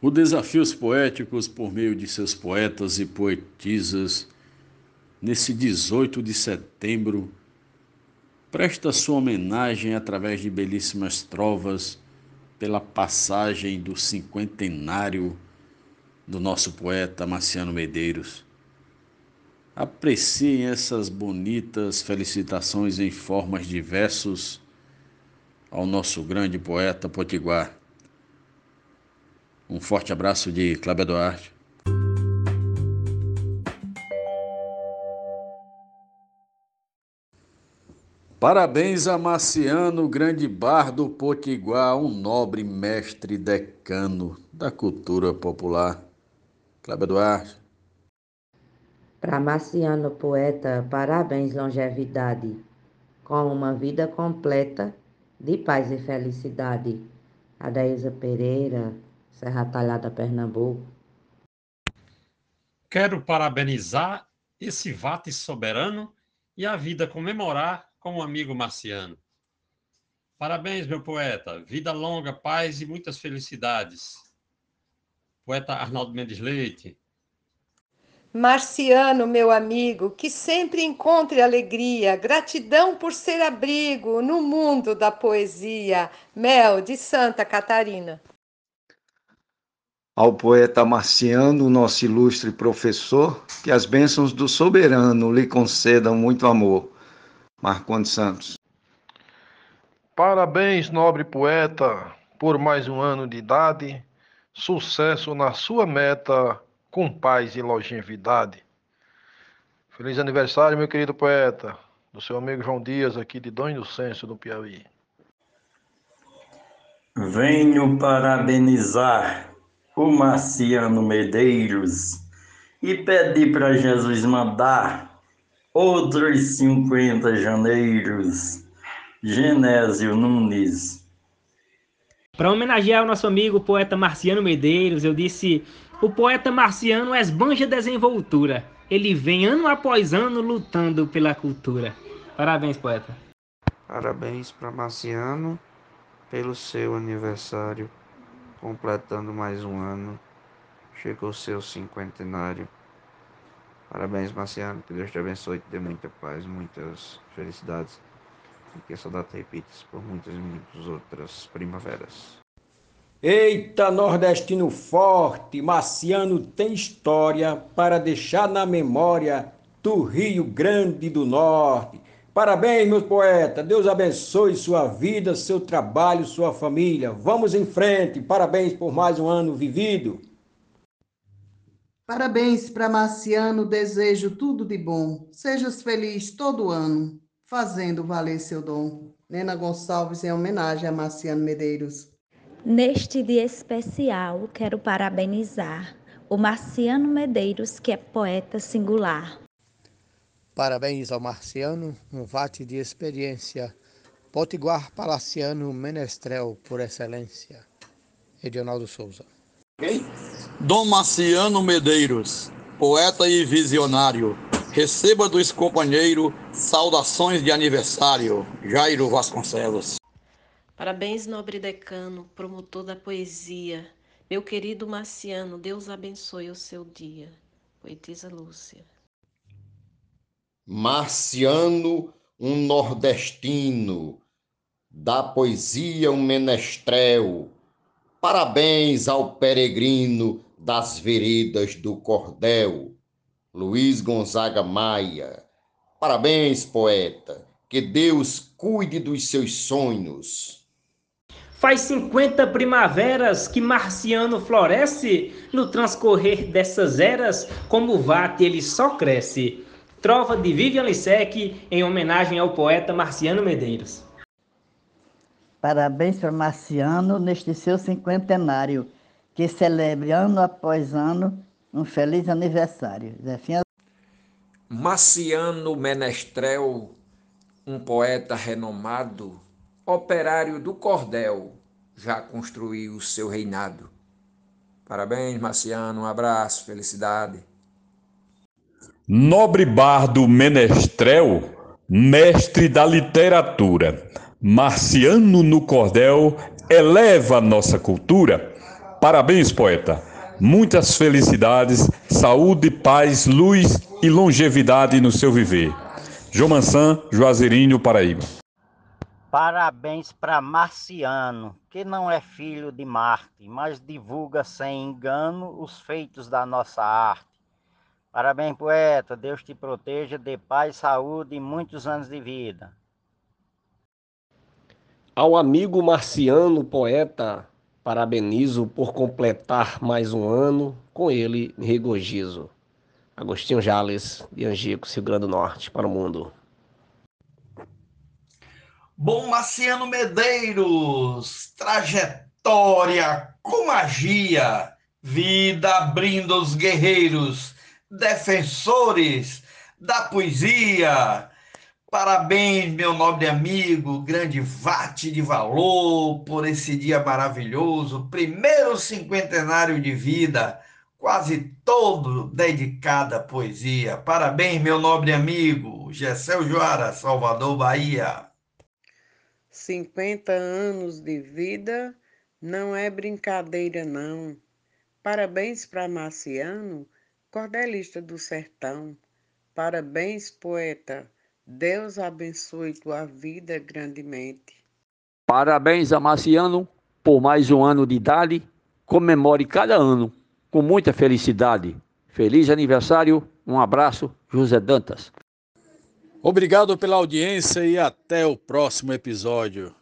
O Desafios Poéticos, por meio de seus poetas e poetisas, nesse 18 de setembro, presta sua homenagem através de belíssimas trovas pela passagem do cinquentenário do nosso poeta Marciano Medeiros. Apreciem essas bonitas felicitações em formas de versos ao nosso grande poeta potiguar. Um forte abraço de Cláudio Duarte. Parabéns a Marciano, grande bardo potiguar, um nobre mestre decano da cultura popular. Cláudio Duarte. Para Marciano, poeta, parabéns, longevidade, com uma vida completa de paz e felicidade. Adaísa Pereira, Serra Talhada, Pernambuco. Quero parabenizar esse vate soberano e a vida comemorar com o amigo Marciano. Parabéns, meu poeta. Vida longa, paz e muitas felicidades. Poeta Arnaldo Mendes Leite. Marciano, meu amigo, que sempre encontre alegria, gratidão por ser abrigo no mundo da poesia. Mel, de Santa Catarina ao poeta Marciano, nosso ilustre professor, que as bênçãos do soberano lhe concedam muito amor. Marcondes Santos. Parabéns, nobre poeta, por mais um ano de idade. Sucesso na sua meta, com paz e longevidade. Feliz aniversário, meu querido poeta, do seu amigo João Dias, aqui de Dom Inocêncio, do Piauí. Venho parabenizar o Marciano Medeiros e pedi para Jesus mandar outros 50 janeiros. Genésio Nunes. Para homenagear o nosso amigo poeta Marciano Medeiros, eu disse: o poeta Marciano esbanja desenvoltura. Ele vem ano após ano lutando pela cultura. Parabéns, poeta. Parabéns para Marciano pelo seu aniversário completando mais um ano, chegou seu cinquentenário. Parabéns, Marciano, que Deus te abençoe, te dê muita paz, muitas felicidades e que essa data repita-se por muitas e muitas outras primaveras. Eita, nordestino forte, Marciano tem história para deixar na memória do Rio Grande do Norte. Parabéns, meu poeta. Deus abençoe sua vida, seu trabalho, sua família. Vamos em frente. Parabéns por mais um ano vivido. Parabéns para Marciano. Desejo tudo de bom. Sejas feliz todo ano, fazendo valer seu dom. Nena Gonçalves, em homenagem a Marciano Medeiros. Neste dia especial, quero parabenizar o Marciano Medeiros, que é poeta singular. Parabéns ao Marciano, um vate de experiência. Potiguar Palaciano Menestrel, por excelência. Edionaldo Souza. Dom Marciano Medeiros, poeta e visionário. Receba dos companheiros saudações de aniversário. Jairo Vasconcelos. Parabéns, nobre decano, promotor da poesia. Meu querido Marciano, Deus abençoe o seu dia. Poetisa Lúcia. Marciano, um nordestino, da poesia um menestrel. Parabéns ao peregrino das veredas do cordel, Luiz Gonzaga Maia. Parabéns, poeta, que Deus cuide dos seus sonhos. Faz 50 primaveras que Marciano floresce, no transcorrer dessas eras, como vate ele só cresce. Trova de Vivian Lissec em homenagem ao poeta Marciano Medeiros. Parabéns para Marciano neste seu cinquentenário, que celebre ano após ano um feliz aniversário. Zefinha... Marciano Menestrel, um poeta renomado, operário do cordel, já construiu o seu reinado. Parabéns, Marciano, um abraço, felicidade. Nobre bardo menestrel, mestre da literatura, marciano no cordel, eleva nossa cultura. Parabéns, poeta. Muitas felicidades, saúde, paz, luz e longevidade no seu viver. Jomansan, Juazeirinho, Paraíba. Parabéns para Marciano, que não é filho de Marte, mas divulga sem engano os feitos da nossa arte. Parabéns, poeta. Deus te proteja, dê paz, saúde e muitos anos de vida. Ao amigo Marciano, poeta, parabenizo por completar mais um ano, com ele regozijo. Agostinho Jales, de Angico, Rio Grande do Norte, para o mundo. Bom Marciano Medeiros, trajetória com magia, vida abrindo os guerreiros, defensores da poesia. Parabéns, meu nobre amigo, grande vate de valor, por esse dia maravilhoso, primeiro cinquentenário de vida, quase todo dedicado à poesia. Parabéns, meu nobre amigo, Gessel Joara, Salvador, Bahia. 50 anos de vida não é brincadeira, não. Parabéns para Marciano, cordelista do sertão. Parabéns, poeta. Deus abençoe tua vida grandemente. Parabéns a Marciano por mais um ano de idade. Comemore cada ano com muita felicidade. Feliz aniversário. Um abraço, José Dantas. Obrigado pela audiência e até o próximo episódio.